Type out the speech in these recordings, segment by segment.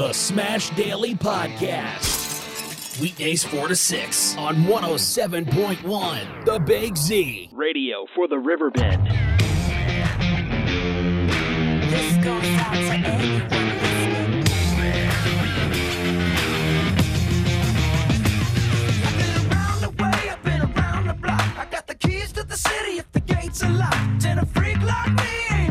The Smash Daily Podcast. Weekdays 4 to 6 on 107.1 The Big Z. Radio for the Riverbend. This goes out to anyone listening. I've been around the way, I've been around the block. I got the keys to the city if the gates are locked. And a freak like me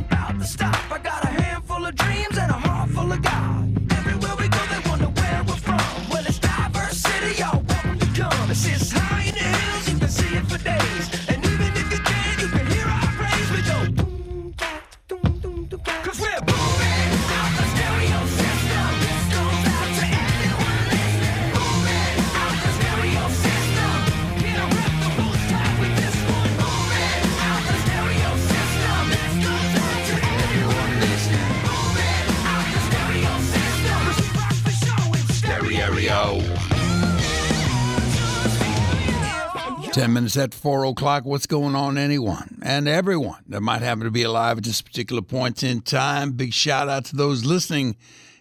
10 minutes at 4 o'clock. What's going on, anyone and everyone that might happen to be alive at this particular point in time? Big shout out to those listening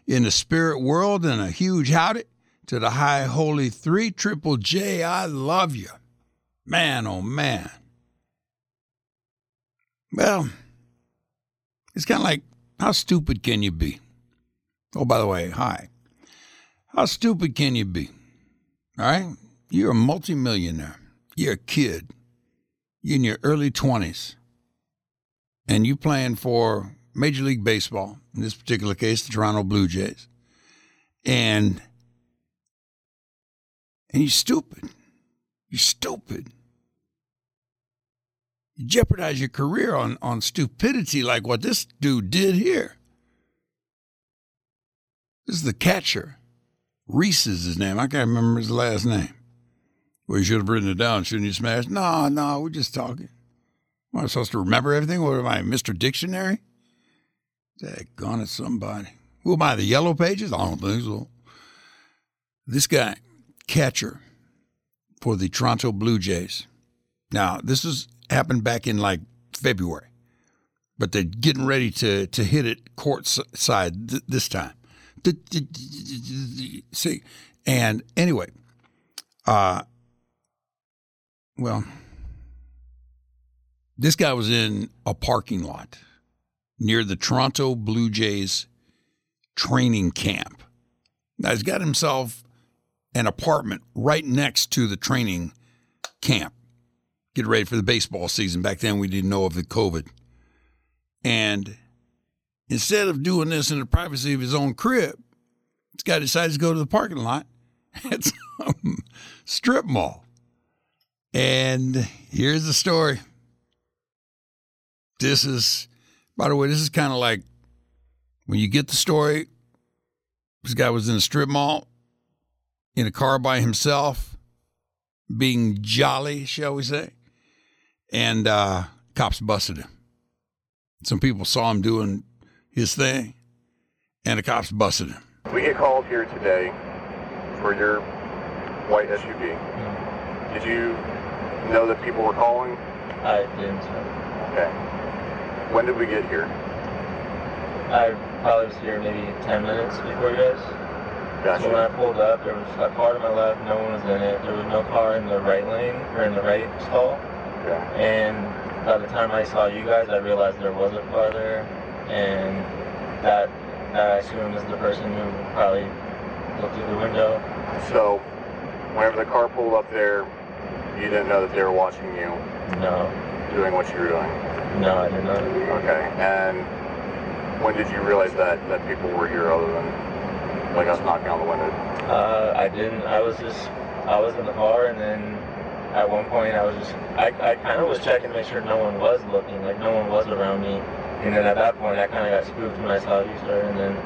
in the spirit world and a huge howdy to the High Holy Three Triple J. I love you. Man, oh man. Well, it's kind of like, how stupid can you be? Oh, by the way, hi. How stupid can you be? All right? You're a multimillionaire. You're a kid. You're in your early 20s. And you playing for Major League Baseball, in this particular case, the Toronto Blue Jays. And and you're stupid. You're stupid. You jeopardize your career on, on stupidity like what this dude did here. This is the catcher. Reese is his name. I can't remember his last name. Well, you should have written it down, shouldn't you, Smash? No, no, we're just talking. Am I supposed to remember everything? What am I, Mr. Dictionary? Daggone it, somebody. Who am I, the Yellow Pages? I don't think so. This guy, catcher for the Toronto Blue Jays. Now, this has happened back in like February, but they're getting ready to, to hit it court side th- this time. See, and anyway, uh, well, this guy was in a parking lot near the Toronto Blue Jays training camp. Now he's got himself an apartment right next to the training camp. Get ready for the baseball season. Back then, we didn't know of the COVID. And instead of doing this in the privacy of his own crib, this guy decided to go to the parking lot at some strip mall. And here's the story. This is, by the way, this is kind of like when you get the story. This guy was in a strip mall in a car by himself, being jolly, shall we say. And uh, cops busted him. Some people saw him doing his thing, and the cops busted him. We get called here today for your white SUV. Did you know that people were calling? I didn't. Okay. When did we get here? I probably was here maybe 10 minutes before you guys. So when I pulled up, there was a car to my left, no one was in it. There was no car in the right lane or in the right stall. Okay. And by the time I saw you guys, I realized there was a car there. And that, that I assume is the person who probably looked through the window. So, whenever the car pulled up there, you didn't know that they were watching you No, doing what you were doing. no, I did not. Okay. And when did you realize that that people were here other than like us knocking on the window? Uh, I didn't. I was just, I was in the car, and then at one point I was just, I, I kind of was checking to make sure no one was looking, like no one was around me. And then at that point, I kind of got spooked when I saw you, sir. And then,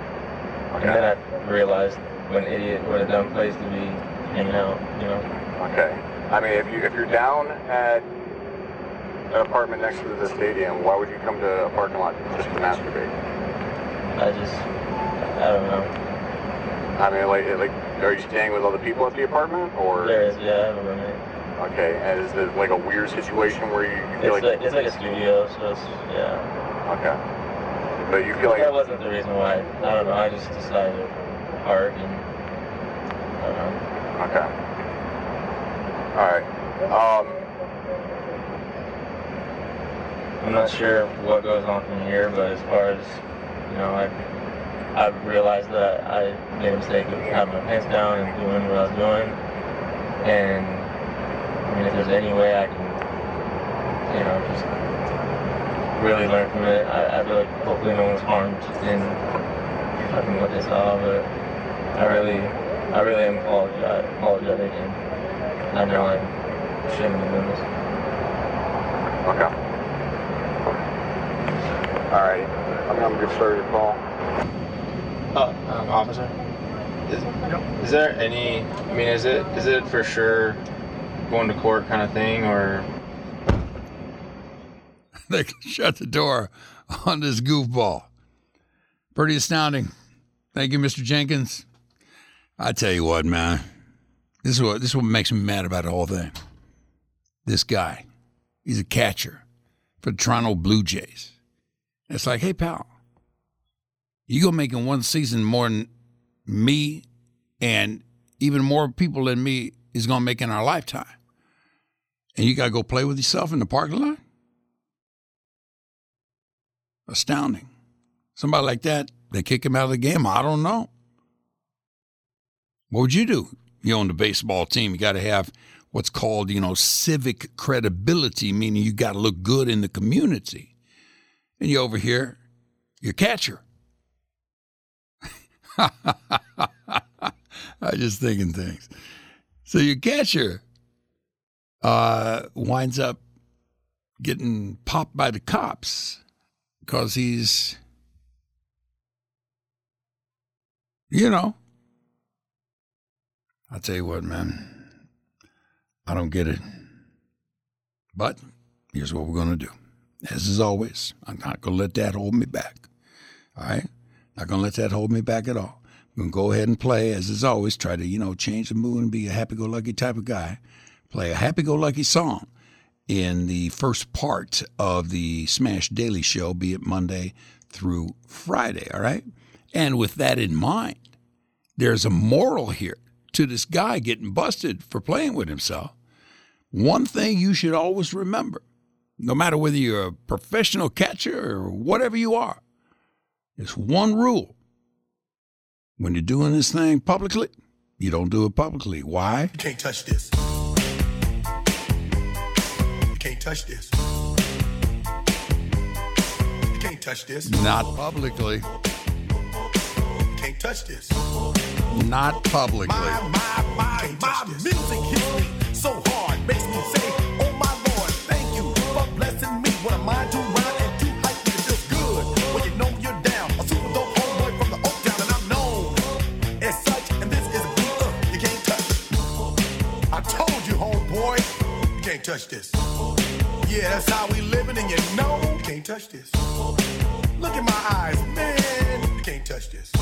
and then I realized what an idiot, what a dumb place to be hanging out, you know. Okay. I mean, if you if you're down at an apartment next to the stadium, why would you come to a parking lot just to masturbate? I just, I don't know. I mean, like like, are you staying with other people at the apartment, or There is, yeah, I have a roommate. okay? And is it like a weird situation where you, you feel It's like, like, it's like a studio, so it's, yeah. okay, but you feel like That wasn't the reason why. I don't know. I just decided. park and I don't know. Okay. All right. Um, I'm not sure what goes on from here, but as far as you know, I I've realized that I made a mistake of having my pants down and doing what I was doing. And I mean, if there's any way I can, you know, just really learn from it, I, I feel like hopefully no one's harmed in fucking what they saw. But I really, I really am apologetic, apologetic, I know I'm shouldn't have done this. okay. All right. I'm gonna get started your call. Uh, um, officer, is, is there any? I mean, is it is it for sure going to court kind of thing, or they shut the door on this goofball. Pretty astounding. Thank you, Mr. Jenkins. I tell you what, man. This is what this is what makes me mad about the whole thing. This guy, he's a catcher for the Toronto Blue Jays. It's like, hey, pal, you go making one season more than me and even more people than me is gonna make in our lifetime. And you gotta go play with yourself in the parking lot? Astounding. Somebody like that, they kick him out of the game. I don't know. What would you do? You own the baseball team. You got to have what's called, you know, civic credibility, meaning you got to look good in the community. And you over here, you're catcher. I just thinking things. So your catcher uh, winds up getting popped by the cops because he's, you know, I'll tell you what, man, I don't get it. But here's what we're going to do. As is always, I'm not going to let that hold me back. All right? Not going to let that hold me back at all. I'm going to go ahead and play, as is always, try to, you know, change the mood and be a happy go lucky type of guy. Play a happy go lucky song in the first part of the Smash Daily Show, be it Monday through Friday, all right? And with that in mind, there's a moral here to this guy getting busted for playing with himself. One thing you should always remember, no matter whether you're a professional catcher or whatever you are, there's one rule. When you're doing this thing publicly, you don't do it publicly. Why? You can't touch this. You can't touch this. You can't touch this. Not publicly. Can't touch this. Not publicly. My, my, my, my music hits me so hard, makes me say, Oh my Lord, thank you for blessing me. What am I to and to hype me? It feels good when you know you're down. A super dope homeboy from the Oak Town, and I'm known as such. And this is a beat uh, you can't touch. I told you, homeboy, you can't touch this. Yeah, that's how we living, and you know you can't touch this. Look in my eyes, man, can't touch this.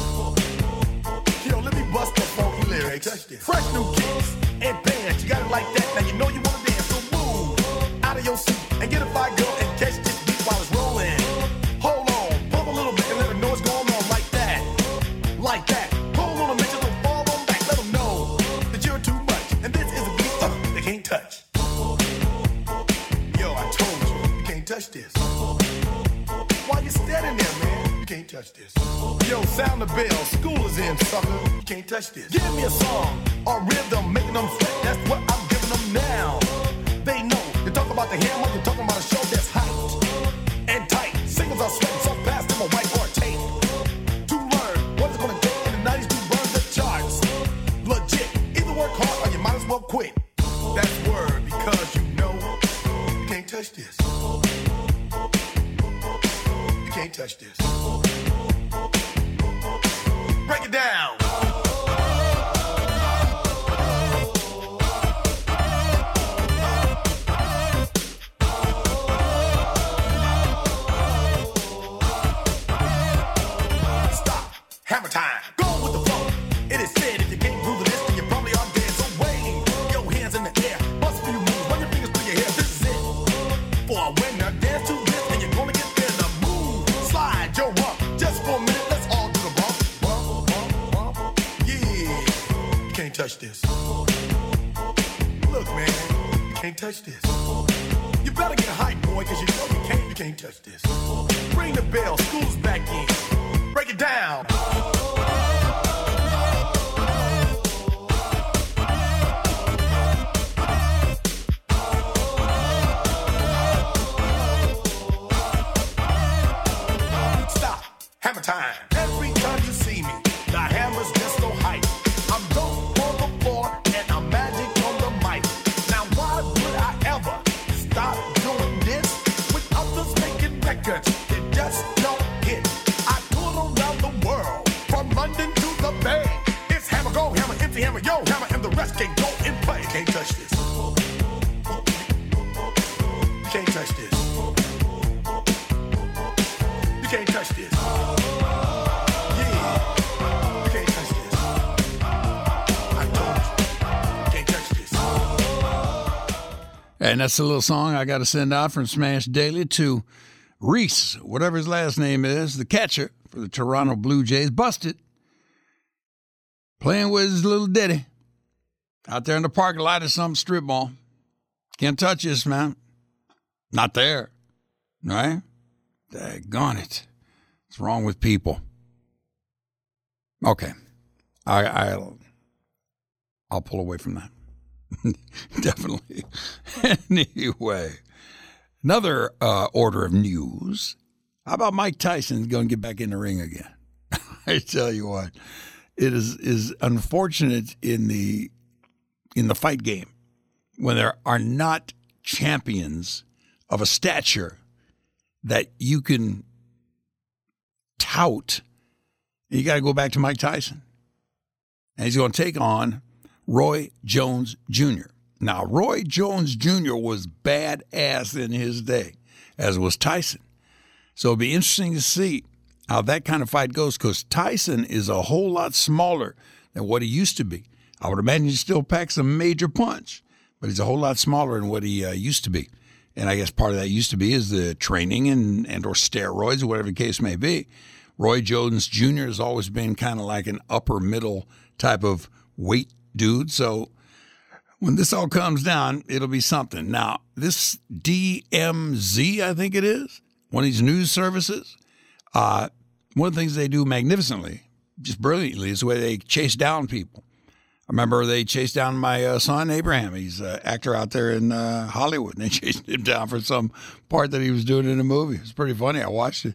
Yo, let me bust the funky lyrics. Fresh new kicks and bands. You got it like that. Now you know you wanna This. Give me a song And that's a little song I got to send out from Smash Daily to Reese, whatever his last name is, the catcher for the Toronto Blue Jays, busted playing with his little ditty out there in the parking lot of some strip mall. Can't touch this, man. Not there, right? Daggone it. What's wrong with people? Okay. I, I'll, I'll pull away from that. Definitely. anyway, another uh, order of news. How about Mike Tyson going to get back in the ring again? I tell you what, it is is unfortunate in the in the fight game when there are not champions of a stature that you can tout. You got to go back to Mike Tyson. And he's going to take on Roy Jones Jr. Now, Roy Jones Jr. was badass in his day, as was Tyson. So it'll be interesting to see how that kind of fight goes because Tyson is a whole lot smaller than what he used to be. I would imagine he still packs a major punch, but he's a whole lot smaller than what he uh, used to be. And I guess part of that used to be is the training and, and or steroids or whatever the case may be. Roy Jones Jr. has always been kind of like an upper middle type of weight dude. So when this all comes down, it'll be something. Now, this TMZ, I think it is, one of these news services, uh, one of the things they do magnificently, just brilliantly, is the way they chase down people. I remember they chased down my uh, son Abraham. He's an actor out there in uh, Hollywood, and they chased him down for some part that he was doing in a movie. It was pretty funny. I watched it.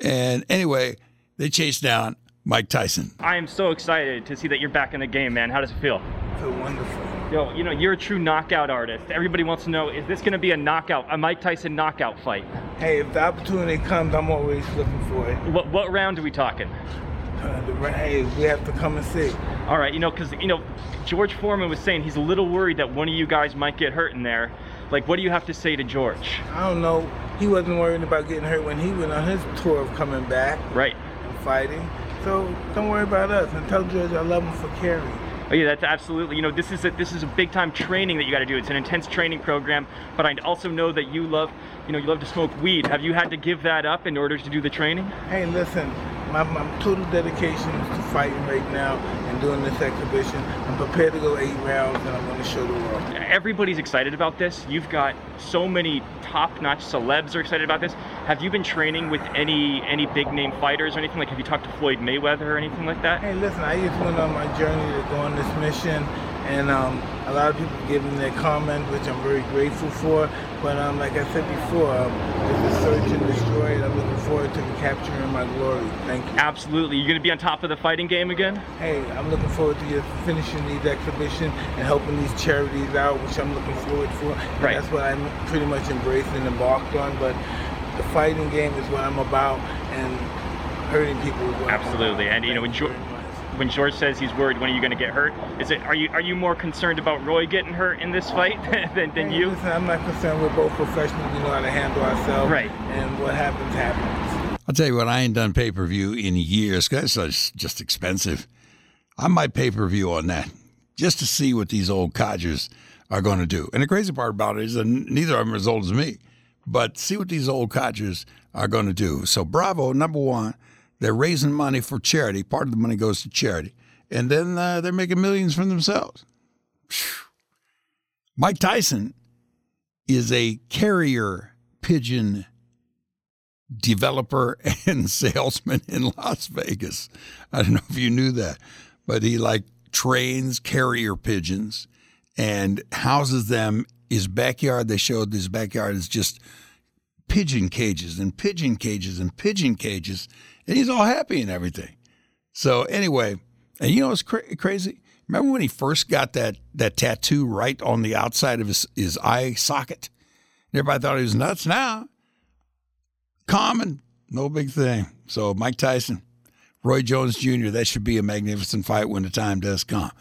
And anyway, they chased down Mike Tyson. I am so excited to see that you're back in the game, man. How does it feel? feel wonderful. Yo, you know, you're a true knockout artist. Everybody wants to know, is this going to be a knockout, a Mike Tyson knockout fight? Hey, if the opportunity comes, I'm always looking for it. What, what round are we talking? Uh, the, hey, we have to come and see. All right, you know, because, you know, George Foreman was saying he's a little worried that one of you guys might get hurt in there. Like, what do you have to say to George? I don't know. He wasn't worried about getting hurt when he went on his tour of coming back Right. and fighting. So don't worry about us. And tell George I love him for caring. Oh yeah, that's absolutely. You know, this is a this is a big time training that you got to do. It's an intense training program. But I also know that you love, you know, you love to smoke weed. Have you had to give that up in order to do the training? Hey, listen, my, my total dedication is to fighting right now and doing this exhibition. I'm prepared to go eight rounds and I'm going to show the world. Everybody's excited about this. You've got so many top-notch celebs are excited about this. Have you been training with any any big name fighters or anything? Like, have you talked to Floyd Mayweather or anything like that? Hey, listen, I just went on my journey to go on this mission, and um, a lot of people giving their comments, which I'm very grateful for. But um, like I said before, um, it's a search and destroy, and I'm looking forward to recapturing my glory. Thank you. Absolutely. You're gonna be on top of the fighting game again. Hey, I'm looking forward to finishing these exhibitions and helping these charities out, which I'm looking forward for. Right. That's what I'm pretty much embraced and embarked on. But the fighting game is what I'm about, and hurting people is what I'm Absolutely. And you know, when Thank you George, very much. when George says he's worried when are you gonna get hurt, is it are you are you more concerned about Roy getting hurt in this fight than, than you? Listen, I'm not concerned. We're both professionals. We know how to handle ourselves. Right. And what happens, happens. I'll tell you what, I ain't done pay per view in years. 'cause That's just expensive. I might pay per view on that just to see what these old codgers are going to do. And the crazy part about it is uh, that neither of them are as old as me, but see what these old codgers are going to do. So, bravo, number one, they're raising money for charity. Part of the money goes to charity. and then uh, they're making millions for themselves. Mike Tyson is a carrier pigeon developer and salesman in Las Vegas. I don't know if you knew that, but he like trains carrier pigeons and houses them. His backyard, they showed his backyard is just pigeon cages and pigeon cages and pigeon cages, and he's all happy and everything. So anyway, and you know what's cra- crazy? Remember when he first got that that tattoo right on the outside of his, his eye socket? Everybody thought he was nuts. Now, common, no big thing. So Mike Tyson, Roy Jones Jr. That should be a magnificent fight when the time does come.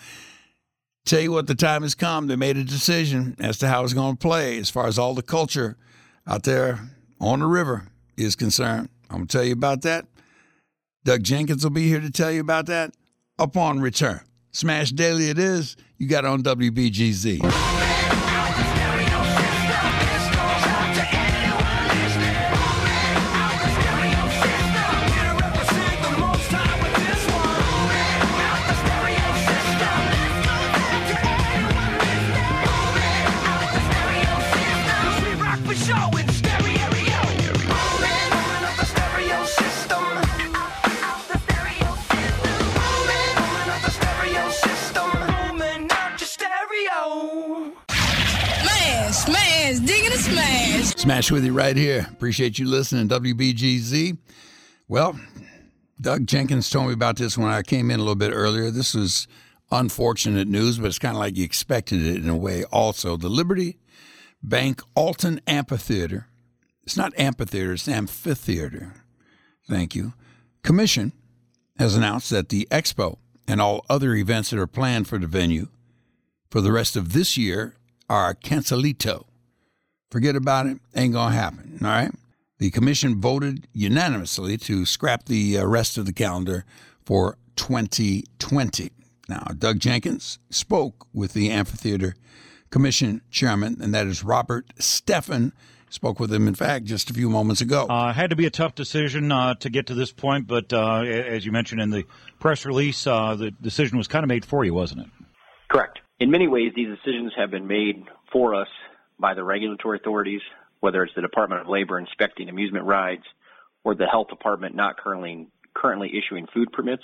Tell you what, the time has come. They made a decision as to how it's going to play as far as all the culture out there on the river is concerned. I'm going to tell you about that. Doug Jenkins will be here to tell you about that upon return. Smash Daily it is. You got on WBGZ. Smash. With you right here. Appreciate you listening, WBGZ. Well, Doug Jenkins told me about this when I came in a little bit earlier. This was unfortunate news, but it's kind of like you expected it in a way also. The Liberty Bank Alton Amphitheater, it's not amphitheater, it's amphitheater. Thank you. Commission has announced that the expo and all other events that are planned for the venue for the rest of this year are cancelito. Forget about it, ain't gonna happen. All right. The commission voted unanimously to scrap the uh, rest of the calendar for 2020. Now, Doug Jenkins spoke with the Amphitheater Commission chairman, and that is Robert Steffen. Spoke with him, in fact, just a few moments ago. Uh, had to be a tough decision uh, to get to this point, but uh, as you mentioned in the press release, uh, the decision was kind of made for you, wasn't it? Correct. In many ways, these decisions have been made for us by the regulatory authorities, whether it's the Department of Labor inspecting amusement rides or the health department not currently currently issuing food permits,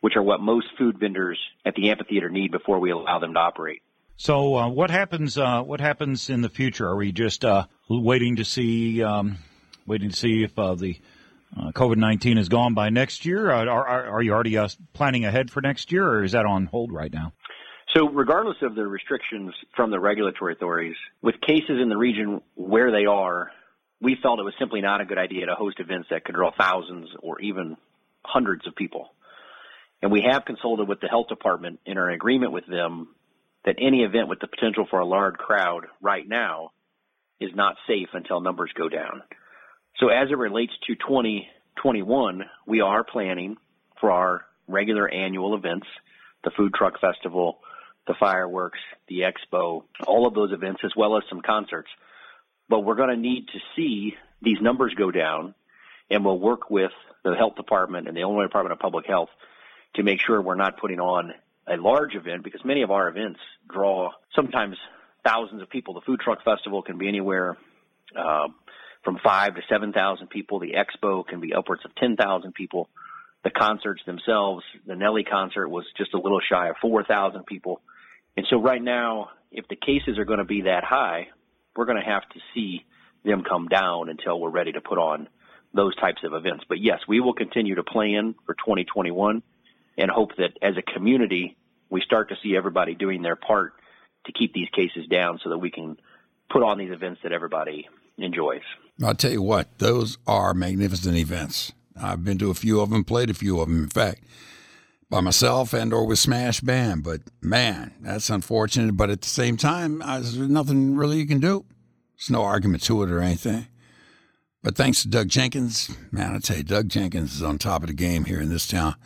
which are what most food vendors at the amphitheater need before we allow them to operate. So, uh, what happens? Uh, what happens in the future? Are we just uh, waiting to see, um, waiting to see if uh, the uh, COVID nineteen is gone by next year? Uh, are, are, are you already planning ahead for next year, or is that on hold right now? So, regardless of the restrictions from the regulatory authorities, with cases in the region where they are, we felt it was simply not a good idea to host events that could draw thousands or even hundreds of people. And we have consulted with the health department and in agreement with them that any event with the potential for a large crowd right now is not safe until numbers go down. So, as it relates to 2021, we are planning for our regular annual events, the Food Truck Festival, the fireworks, the expo, all of those events, as well as some concerts. But we're going to need to see these numbers go down, and we'll work with the health department and the Illinois Department of Public Health to make sure we're not putting on a large event because many of our events draw sometimes thousands of people. The Food Truck Festival can be anywhere uh, from five to seven thousand people. The expo can be upwards of ten thousand people. The concerts themselves, the Nelly concert was just a little shy of four thousand people. And so right now, if the cases are going to be that high, we're going to have to see them come down until we're ready to put on those types of events. But yes, we will continue to plan for 2021 and hope that as a community, we start to see everybody doing their part to keep these cases down so that we can put on these events that everybody enjoys. I'll tell you what, those are magnificent events. I've been to a few of them, played a few of them, in fact, by myself and or with Smash Band. But man, that's unfortunate. But at the same time, uh, there's nothing really you can do. There's no argument to it or anything. But thanks to Doug Jenkins, man, I tell you, Doug Jenkins is on top of the game here in this town.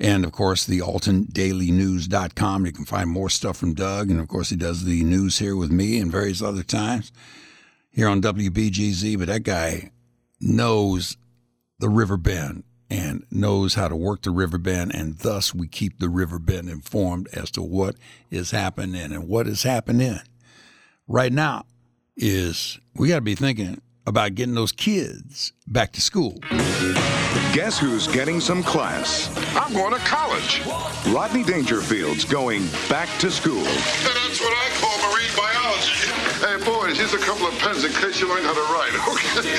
And of course, the AltonDailyNews.com. You can find more stuff from Doug. And of course, he does the news here with me and various other times here on WBGZ. But that guy knows the river bend and knows how to work the riverbend, and thus we keep the riverbend informed as to what is happening and what is happening. Right now is we got to be thinking about getting those kids back to school. Guess who's getting some class? I'm going to college. Rodney Dangerfield's going back to school. And that's what I call marine biology. Hey, boys, here's a couple of pens in case you learn how to write, okay?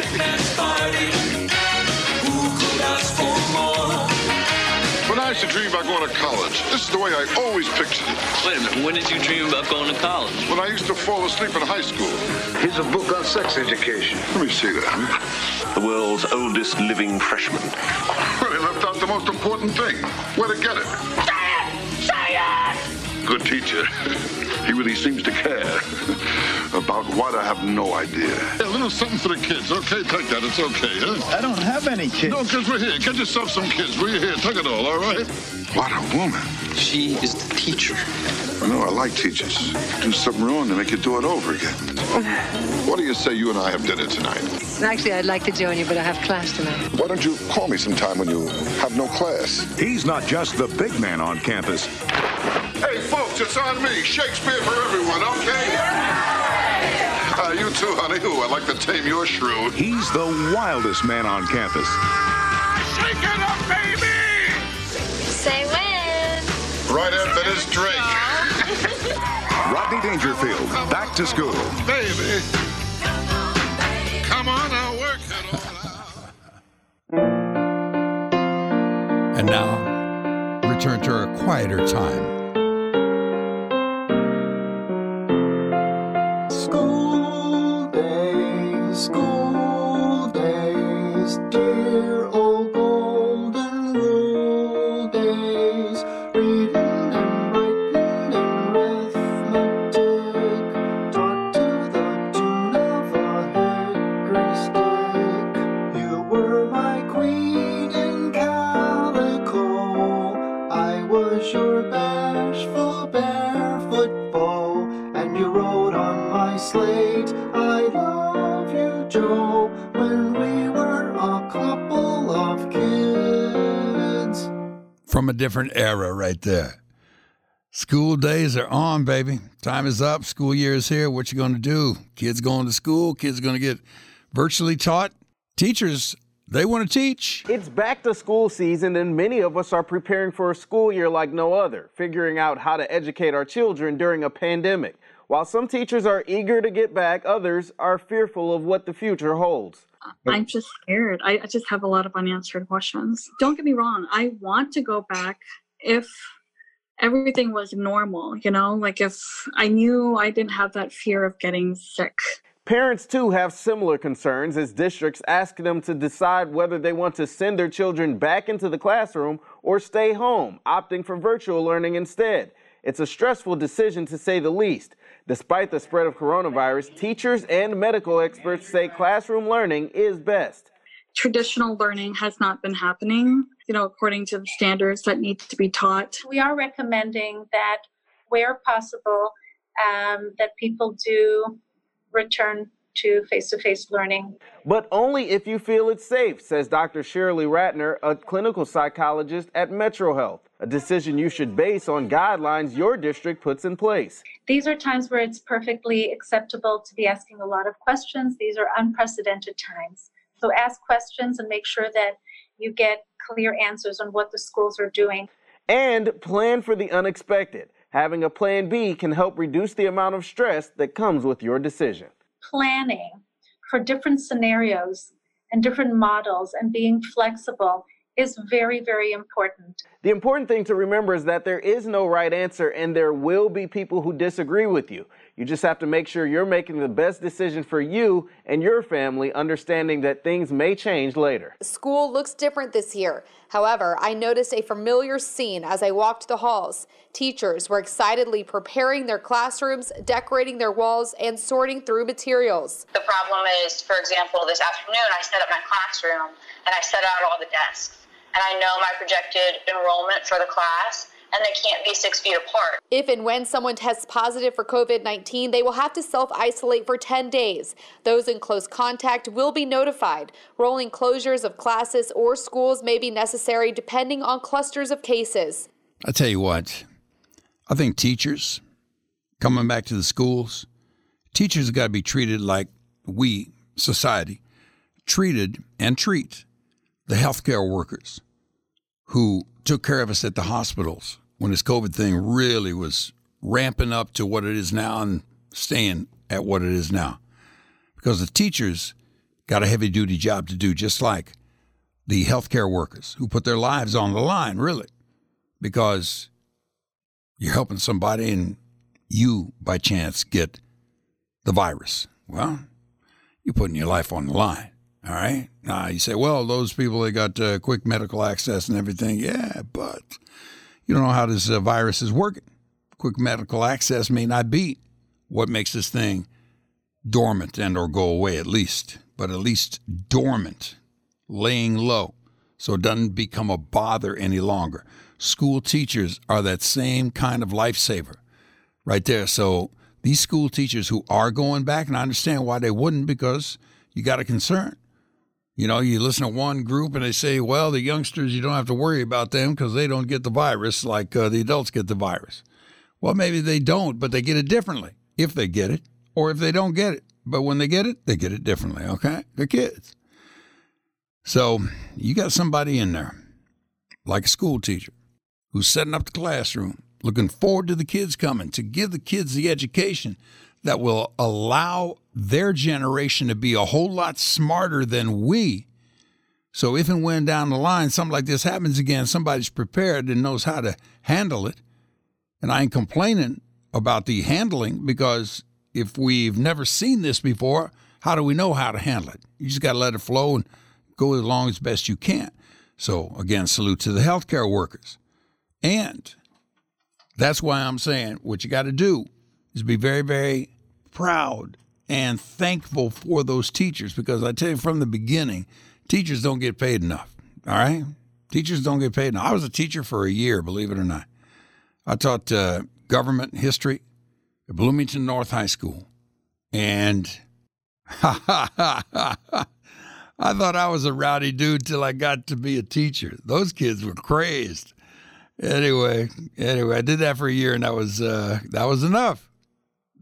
When I used to dream about going to college, this is the way I always pictured it. Wait a minute, when did you dream about going to college? When I used to fall asleep in high school. Here's a book on sex education. Let me see that. The world's oldest living freshman. Well, he left out the most important thing. Where to get it. Good teacher. He really seems to care. About what, I have no idea. Hey, a little something for the kids, okay? Take that, it's okay, huh? I don't have any kids. No, kids, we're here. Get yourself some kids. We're here. Take it all, all right? What a woman. She is the teacher. I know, I like teachers. Do something wrong, they make you do it over again. What do you say you and I have dinner tonight? Actually, I'd like to join you, but I have class tonight. Why don't you call me sometime when you have no class? He's not just the big man on campus. Hey, folks, it's on me. Shakespeare for everyone, okay? Uh, you too, honey. Ooh, I'd like to tame your shrew. He's the wildest man on campus. Shake it up, baby! Say when. Right after this drink. Rodney Dangerfield, back to school. Baby. Come on, I'll work it all out. And now, return to our quieter time. Different era, right there. School days are on, baby. Time is up. School year is here. What you going to do? Kids going to school. Kids going to get virtually taught. Teachers, they want to teach. It's back to school season, and many of us are preparing for a school year like no other, figuring out how to educate our children during a pandemic. While some teachers are eager to get back, others are fearful of what the future holds. I'm just scared. I, I just have a lot of unanswered questions. Don't get me wrong. I want to go back if everything was normal, you know, like if I knew I didn't have that fear of getting sick. Parents, too, have similar concerns as districts ask them to decide whether they want to send their children back into the classroom or stay home, opting for virtual learning instead. It's a stressful decision to say the least. Despite the spread of coronavirus, teachers and medical experts say classroom learning is best. Traditional learning has not been happening, you know, according to the standards that need to be taught. We are recommending that where possible, um, that people do return to face-to-face learning. But only if you feel it's safe, says Dr. Shirley Ratner, a clinical psychologist at Metro Health, a decision you should base on guidelines your district puts in place. These are times where it's perfectly acceptable to be asking a lot of questions. These are unprecedented times. So ask questions and make sure that you get clear answers on what the schools are doing. And plan for the unexpected. Having a plan B can help reduce the amount of stress that comes with your decision. Planning for different scenarios and different models and being flexible is very, very important. The important thing to remember is that there is no right answer and there will be people who disagree with you. You just have to make sure you're making the best decision for you and your family, understanding that things may change later. School looks different this year. However, I noticed a familiar scene as I walked the halls. Teachers were excitedly preparing their classrooms, decorating their walls, and sorting through materials. The problem is, for example, this afternoon I set up my classroom and I set out all the desks. And I know my projected enrollment for the class, and they can't be six feet apart. If and when someone tests positive for COVID 19, they will have to self isolate for 10 days. Those in close contact will be notified. Rolling closures of classes or schools may be necessary depending on clusters of cases. I tell you what, I think teachers coming back to the schools, teachers have got to be treated like we, society, treated and treat the healthcare workers who took care of us at the hospitals when this COVID thing really was ramping up to what it is now and staying at what it is now. Because the teachers got a heavy duty job to do, just like the healthcare workers who put their lives on the line, really, because you're helping somebody and you, by chance, get the virus. Well, you're putting your life on the line. All right. Now you say, well, those people they got uh, quick medical access and everything. Yeah, but you don't know how this uh, virus is working. Quick medical access may not be what makes this thing dormant and or go away at least, but at least dormant, laying low, so it doesn't become a bother any longer. School teachers are that same kind of lifesaver, right there. So these school teachers who are going back, and I understand why they wouldn't, because you got a concern. You know, you listen to one group and they say, well, the youngsters, you don't have to worry about them because they don't get the virus like uh, the adults get the virus. Well, maybe they don't, but they get it differently if they get it or if they don't get it. But when they get it, they get it differently, okay? They're kids. So you got somebody in there, like a school teacher, who's setting up the classroom, looking forward to the kids coming to give the kids the education that will allow their generation to be a whole lot smarter than we. So if and when down the line something like this happens again, somebody's prepared and knows how to handle it. And I ain't complaining about the handling because if we've never seen this before, how do we know how to handle it? You just got to let it flow and go along as best you can. So again, salute to the healthcare workers. And that's why I'm saying what you got to do is be very, very proud and thankful for those teachers because I tell you from the beginning, teachers don't get paid enough. All right? Teachers don't get paid enough. I was a teacher for a year, believe it or not. I taught uh, government history at Bloomington North High School. And I thought I was a rowdy dude till I got to be a teacher. Those kids were crazed. Anyway, anyway, I did that for a year, and that was uh, that was enough.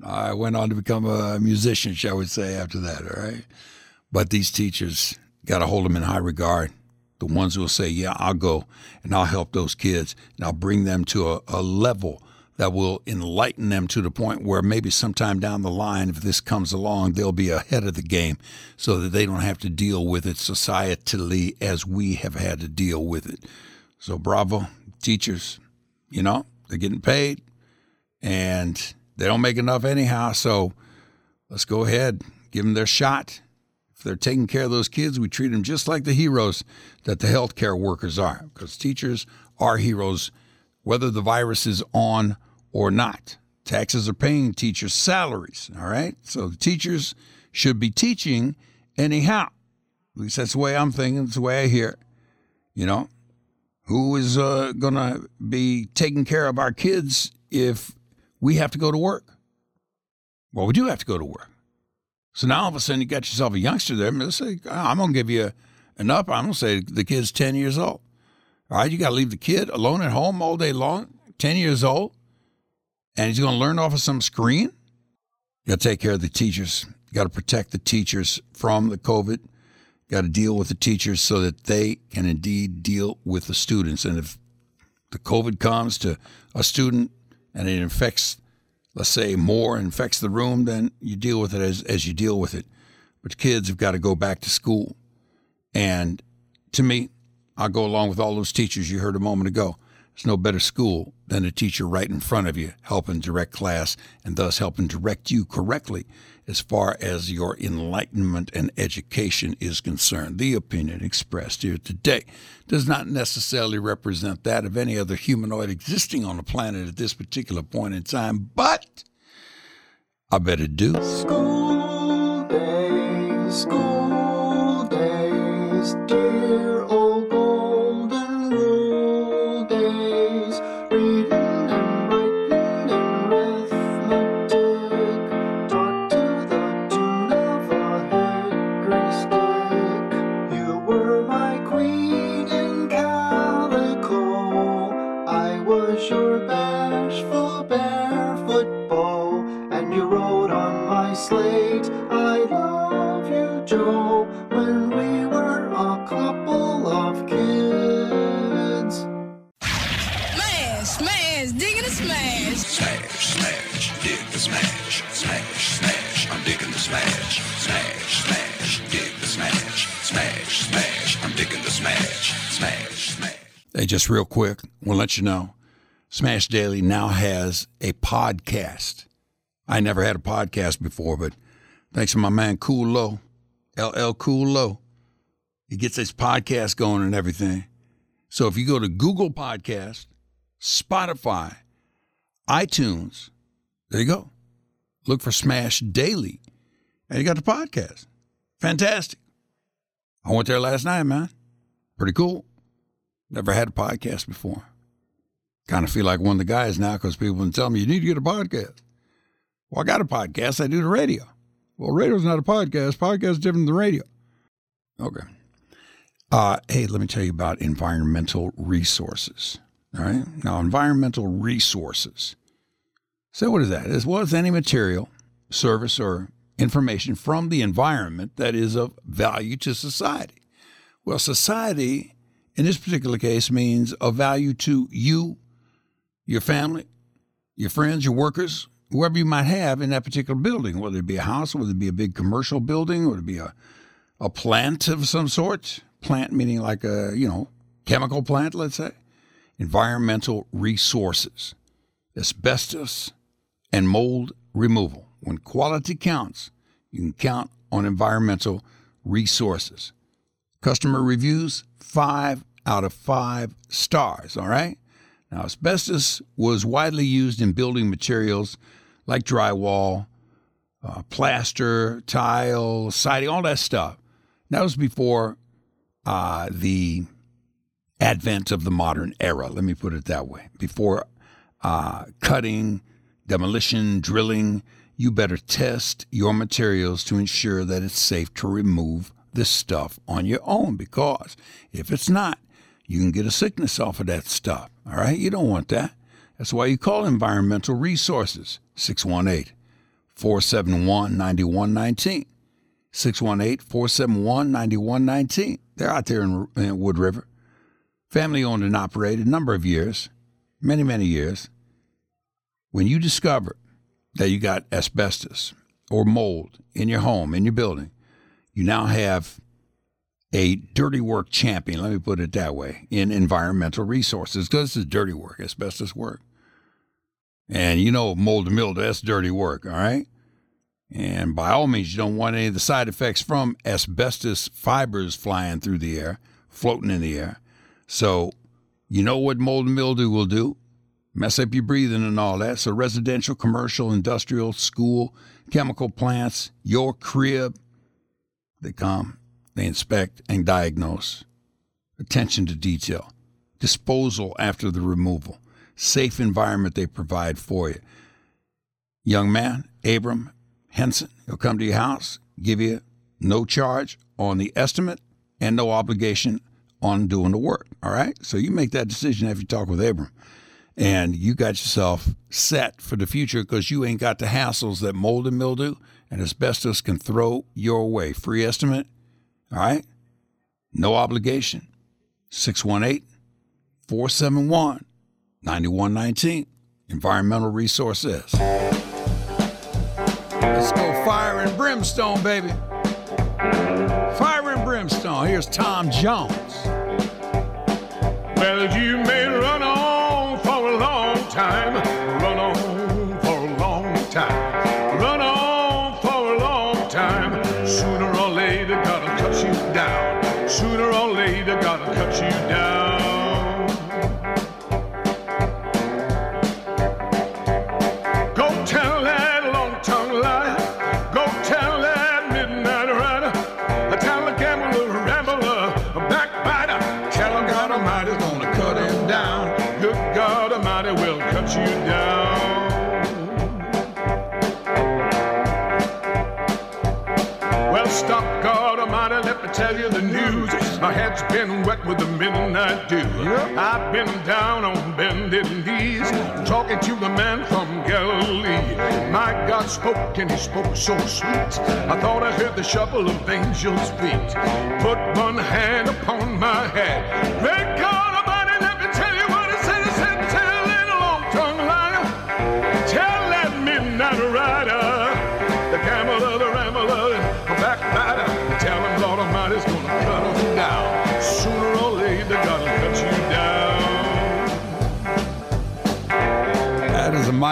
I went on to become a musician, shall we say, after that. All right, but these teachers got to hold them in high regard. The ones who will say, "Yeah, I'll go and I'll help those kids, and I'll bring them to a, a level that will enlighten them to the point where maybe sometime down the line, if this comes along, they'll be ahead of the game, so that they don't have to deal with it societally as we have had to deal with it." So, bravo, teachers. You know, they're getting paid and they don't make enough anyhow. So let's go ahead, give them their shot. If they're taking care of those kids, we treat them just like the heroes that the healthcare workers are, because teachers are heroes, whether the virus is on or not. Taxes are paying teachers' salaries, all right? So the teachers should be teaching anyhow. At least that's the way I'm thinking, it's the way I hear it. You know, who is uh, going to be taking care of our kids if we have to go to work? Well, we do have to go to work. So now all of a sudden you got yourself a youngster there. Let's say, ah, I'm going to give you an up. I'm going to say the kid's 10 years old. All right, you got to leave the kid alone at home all day long, 10 years old, and he's going to learn off of some screen. You got to take care of the teachers. You got to protect the teachers from the COVID You got to deal with the teachers so that they can indeed deal with the students. And if the COVID comes to a student and it infects, let's say, more, infects the room, then you deal with it as, as you deal with it. But kids have got to go back to school. And to me, I'll go along with all those teachers you heard a moment ago. There's no better school than a teacher right in front of you, helping direct class and thus helping direct you correctly as far as your enlightenment and education is concerned. The opinion expressed here today does not necessarily represent that of any other humanoid existing on the planet at this particular point in time, but I bet it do. School days, school days, dear of kids. Smash, smash, digging the smash. Smash, smash, dig the smash. Smash, smash, I'm digging the smash. Smash, smash, dig the smash. Smash, smash, I'm digging the smash. Smash, smash. Hey, just real quick, we'll let you know. Smash Daily now has a podcast. I never had a podcast before, but thanks to my man Cool Low, LL Cool Low he gets his podcast going and everything. So if you go to Google Podcast, Spotify, iTunes, there you go. Look for Smash Daily, and you got the podcast. Fantastic. I went there last night, man. Pretty cool. Never had a podcast before. Kind of feel like one of the guys now because people been telling me you need to get a podcast. Well, I got a podcast. I do the radio. Well, radio's not a podcast. Podcast is different than the radio. Okay. Uh, hey, let me tell you about environmental resources. All right. Now, environmental resources. So, what is that? It's, well, it's any material, service, or information from the environment that is of value to society. Well, society in this particular case means of value to you, your family, your friends, your workers, whoever you might have in that particular building, whether it be a house, whether it be a big commercial building, whether it be a, a plant of some sort, plant meaning like a, you know, chemical plant, let's say, environmental resources, asbestos, and mold removal. When quality counts, you can count on environmental resources. Customer reviews, five out of five stars, all right? Now, asbestos was widely used in building materials like drywall, uh, plaster, tile, siding, all that stuff. That was before uh, the advent of the modern era, let me put it that way. Before uh, cutting, demolition, drilling, you better test your materials to ensure that it's safe to remove this stuff on your own because if it's not, you can get a sickness off of that stuff. All right? You don't want that. That's why you call environmental resources 618 471 9119. 618 471 9119. They're out there in, in Wood River. Family owned and operated, a number of years, many, many years. When you discover that you got asbestos or mold in your home, in your building, you now have a dirty work champion, let me put it that way, in environmental resources, because this is dirty work, asbestos work. And you know, mold and mildew, that's dirty work, all right? And by all means, you don't want any of the side effects from asbestos fibers flying through the air, floating in the air. So, you know what mold and mildew will do? Mess up your breathing and all that. So, residential, commercial, industrial, school, chemical plants, your crib, they come, they inspect and diagnose. Attention to detail, disposal after the removal, safe environment they provide for you. Young man, Abram Henson, he'll come to your house, give you no charge on the estimate and no obligation on doing the work. All right? So you make that decision after you talk with Abram. And you got yourself set for the future because you ain't got the hassles that mold and mildew and asbestos can throw your way. Free estimate, all right? No obligation. 618 471 9119. Environmental Resources. Let's go fire and brimstone, baby. Fire and brimstone. Here's Tom Jones. Well, you may run on for a long time, run on for a long time, run on for a long time. Sooner or later, gotta cut you down. Sooner or later, gotta cut you down. Tell you the news. My head's been wet with the midnight dew. I've been down on bended knees, talking to the man from Galilee. My God spoke and he spoke so sweet. I thought I heard the shuffle of angels' feet. Put one hand upon my head.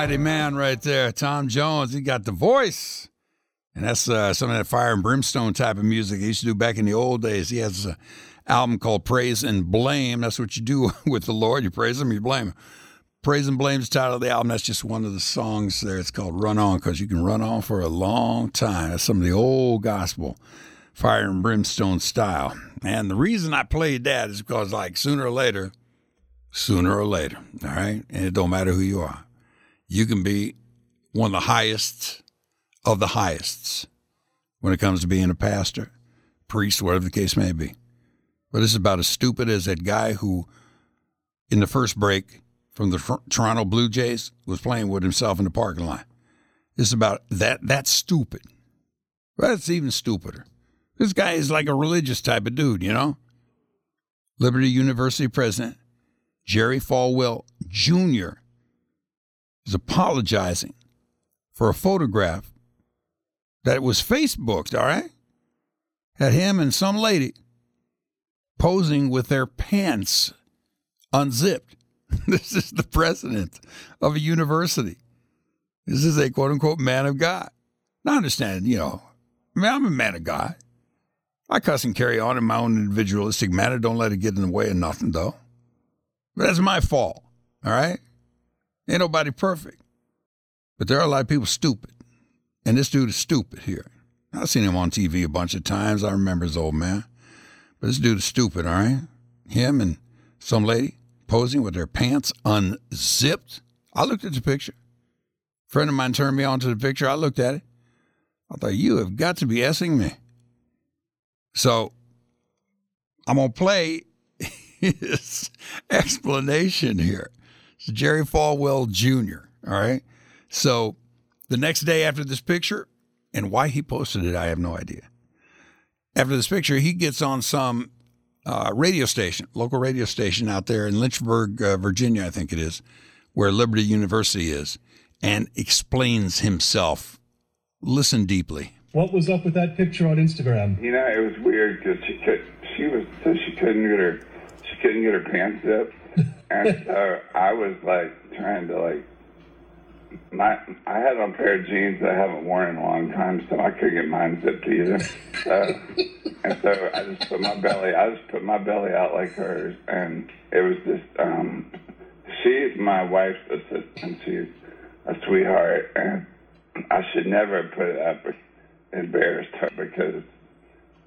Mighty man right there, Tom Jones. He got the voice. And that's uh, some of that fire and brimstone type of music he used to do back in the old days. He has an album called Praise and Blame. That's what you do with the Lord. You praise him, you blame him. Praise and Blame is the title of the album. That's just one of the songs there. It's called Run On because you can run on for a long time. That's some of the old gospel, fire and brimstone style. And the reason I played that is because, like, sooner or later, sooner or later, all right? And it don't matter who you are. You can be one of the highest of the highest when it comes to being a pastor, priest, whatever the case may be. But this is about as stupid as that guy who, in the first break from the Tor- Toronto Blue Jays, was playing with himself in the parking lot. This is about that. That's stupid. That's even stupider. This guy is like a religious type of dude, you know? Liberty University president Jerry Falwell Jr. is apologizing for a photograph that was Facebooked, all right? Had him and some lady posing with their pants unzipped. this is the president of a university. This is a quote unquote man of God. Now, I understand, you know, I mean, I'm a man of God. I cuss and carry on in my own individualistic manner. Don't let it get in the way of nothing, though. But that's my fault, all right? Ain't nobody perfect. But there are a lot of people stupid. And this dude is stupid here. I've seen him on TV a bunch of times. I remember his old man. But this dude is stupid, all right? Him and some lady posing with their pants unzipped. I looked at the picture. A friend of mine turned me on to the picture. I looked at it. I thought, you have got to be essing me. So I'm going to play his explanation here. It's Jerry Falwell Jr., all right? So the next day after this picture, and why he posted it, I have no idea. After this picture, he gets on some uh, radio station, local radio station out there in Lynchburg, uh, Virginia, I think it is, where Liberty University is, and explains himself. Listen deeply. What was up with that picture on Instagram? You know, it was weird because she could, she was so she couldn't get her she couldn't get her pants zipped, and so I was like trying to like my I had on a pair of jeans that I haven't worn in a long time, so I couldn't get mine zipped either. So, and so I just put my belly I just put my belly out like hers, and it was just um, she's my wife's assistant. She's a sweetheart, and I should never put it up. Embarrassed her because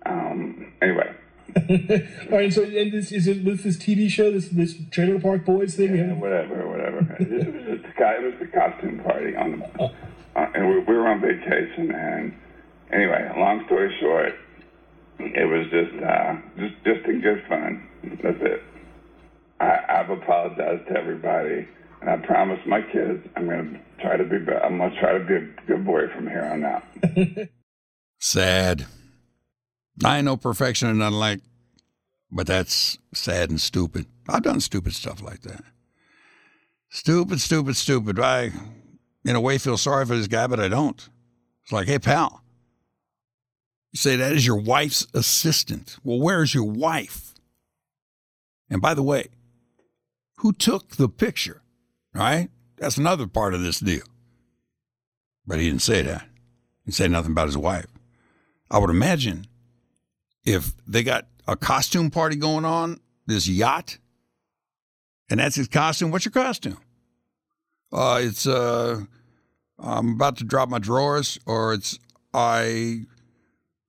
um, anyway. All right, so and this is it with this TV show, this this Trailer Park Boys thing? Yeah, whatever, whatever. it was just a. It was the costume party on the, uh, and we, we were on vacation. And anyway, long story short, it was just uh, just just a good fun. That's it. I, I've apologized to everybody, and I promise my kids I'm going to try to be. be- I'm going to try to be a good boy from here on out. Sad. I no perfection or nothing like, but that's sad and stupid. I've done stupid stuff like that. Stupid, stupid, stupid. I, in a way, feel sorry for this guy, but I don't. It's like, hey, pal, you say that is your wife's assistant. Well, where's your wife? And by the way, who took the picture? Right? That's another part of this deal. But he didn't say that. He say nothing about his wife. I would imagine if they got a costume party going on, this yacht, and that's his costume. What's your costume? Uh, it's uh, I'm about to drop my drawers, or it's I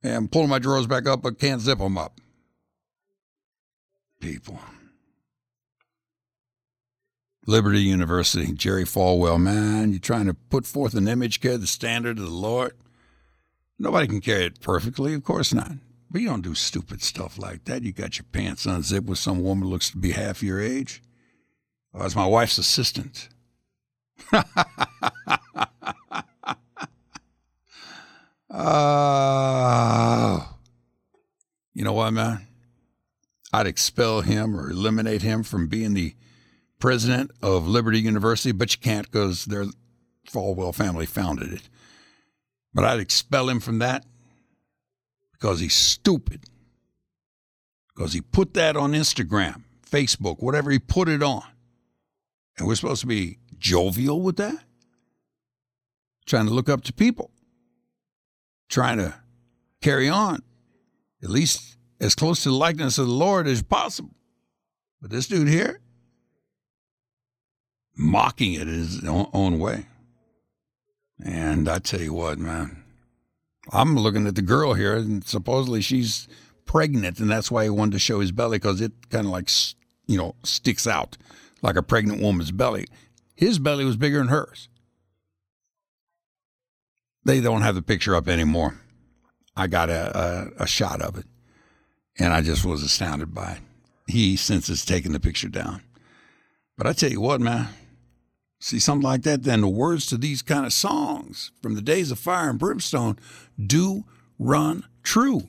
am pulling my drawers back up but can't zip them up. People. Liberty University, Jerry Falwell, man, you're trying to put forth an image, carry the standard of the Lord. Nobody can carry it perfectly, of course not. But you don't do stupid stuff like that. You got your pants unzipped with some woman who looks to be half your age. Oh, that's my wife's assistant. Oh. you know what, man? I'd expel him or eliminate him from being the president of Liberty University, but you can't because their Falwell family founded it. But I'd expel him from that because he's stupid. Because he put that on Instagram, Facebook, whatever he put it on. And we're supposed to be jovial with that, trying to look up to people, trying to carry on, at least as close to the likeness of the Lord as possible. But this dude here, mocking it in his own, way. And I tell you what, man, I'm looking at the girl here, and supposedly she's pregnant, and that's why he wanted to show his belly because it kind of like, you know, sticks out like a pregnant woman's belly. His belly was bigger than hers. They don't have the picture up anymore. I got a, a, a shot of it, and I just was astounded by it. He since has taken the picture down. But I tell you what, man, see something like that, then the words to these kind of songs from the days of fire and brimstone do run true.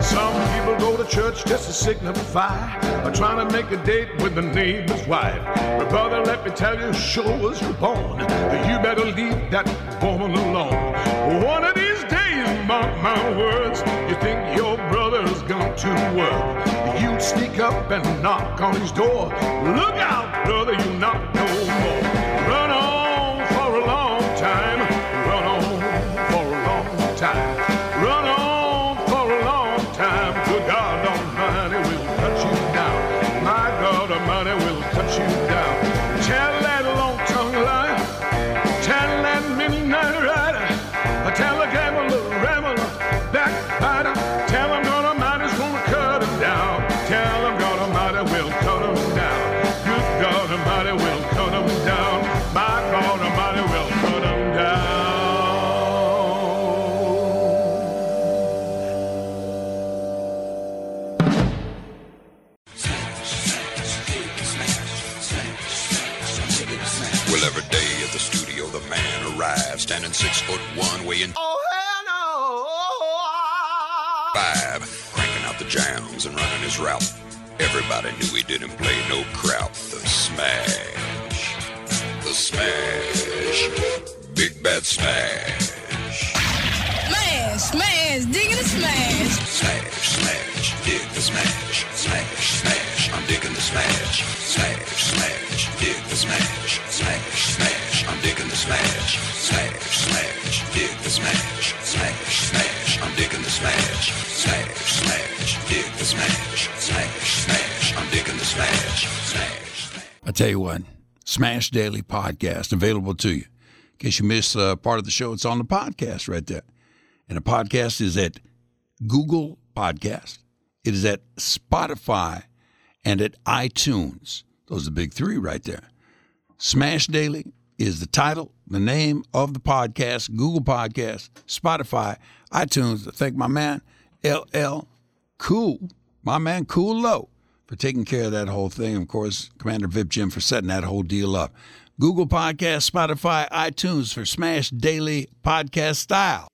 Some people go to church just to signify or trying to make a date with the neighbor's wife. But brother, let me tell you, sure as you're born, you better leave that woman alone. One of these days, mark my words, you think your brother's gone to work. You'd sneak up and knock on his door. Look out, brother, you knock no more. Run on standing six foot one, weighing Oh, five, cranking out the jams and running his route. Everybody knew he didn't play no crowd. The smash, the smash, big bad smash, Smash, smash, digging the smash. smash, smash, dig the smash, smash, smash. I'm digging the smash, smash, smash, dig the smash, smash, smash. I'm digging the smash, smash, smash, dig the smash, smash, smash. I'm digging the smash, smash, smash, dig the smash, smash, smash. I'm digging the smash, smash. I tell you what, Smash Daily Podcast available to you. In case you miss uh, part of the show, it's on the podcast right there. And the podcast is at Google Podcast. It is at Spotify and at iTunes. Those are the big three right there. Smash Daily is the title, the name of the podcast, Google Podcast, Spotify, iTunes. I thank my man, LL Cool, my man Cool Low, for taking care of that whole thing. Of course, Commander Vip Jim for setting that whole deal up. Google Podcast, Spotify, iTunes for Smash Daily Podcast Style.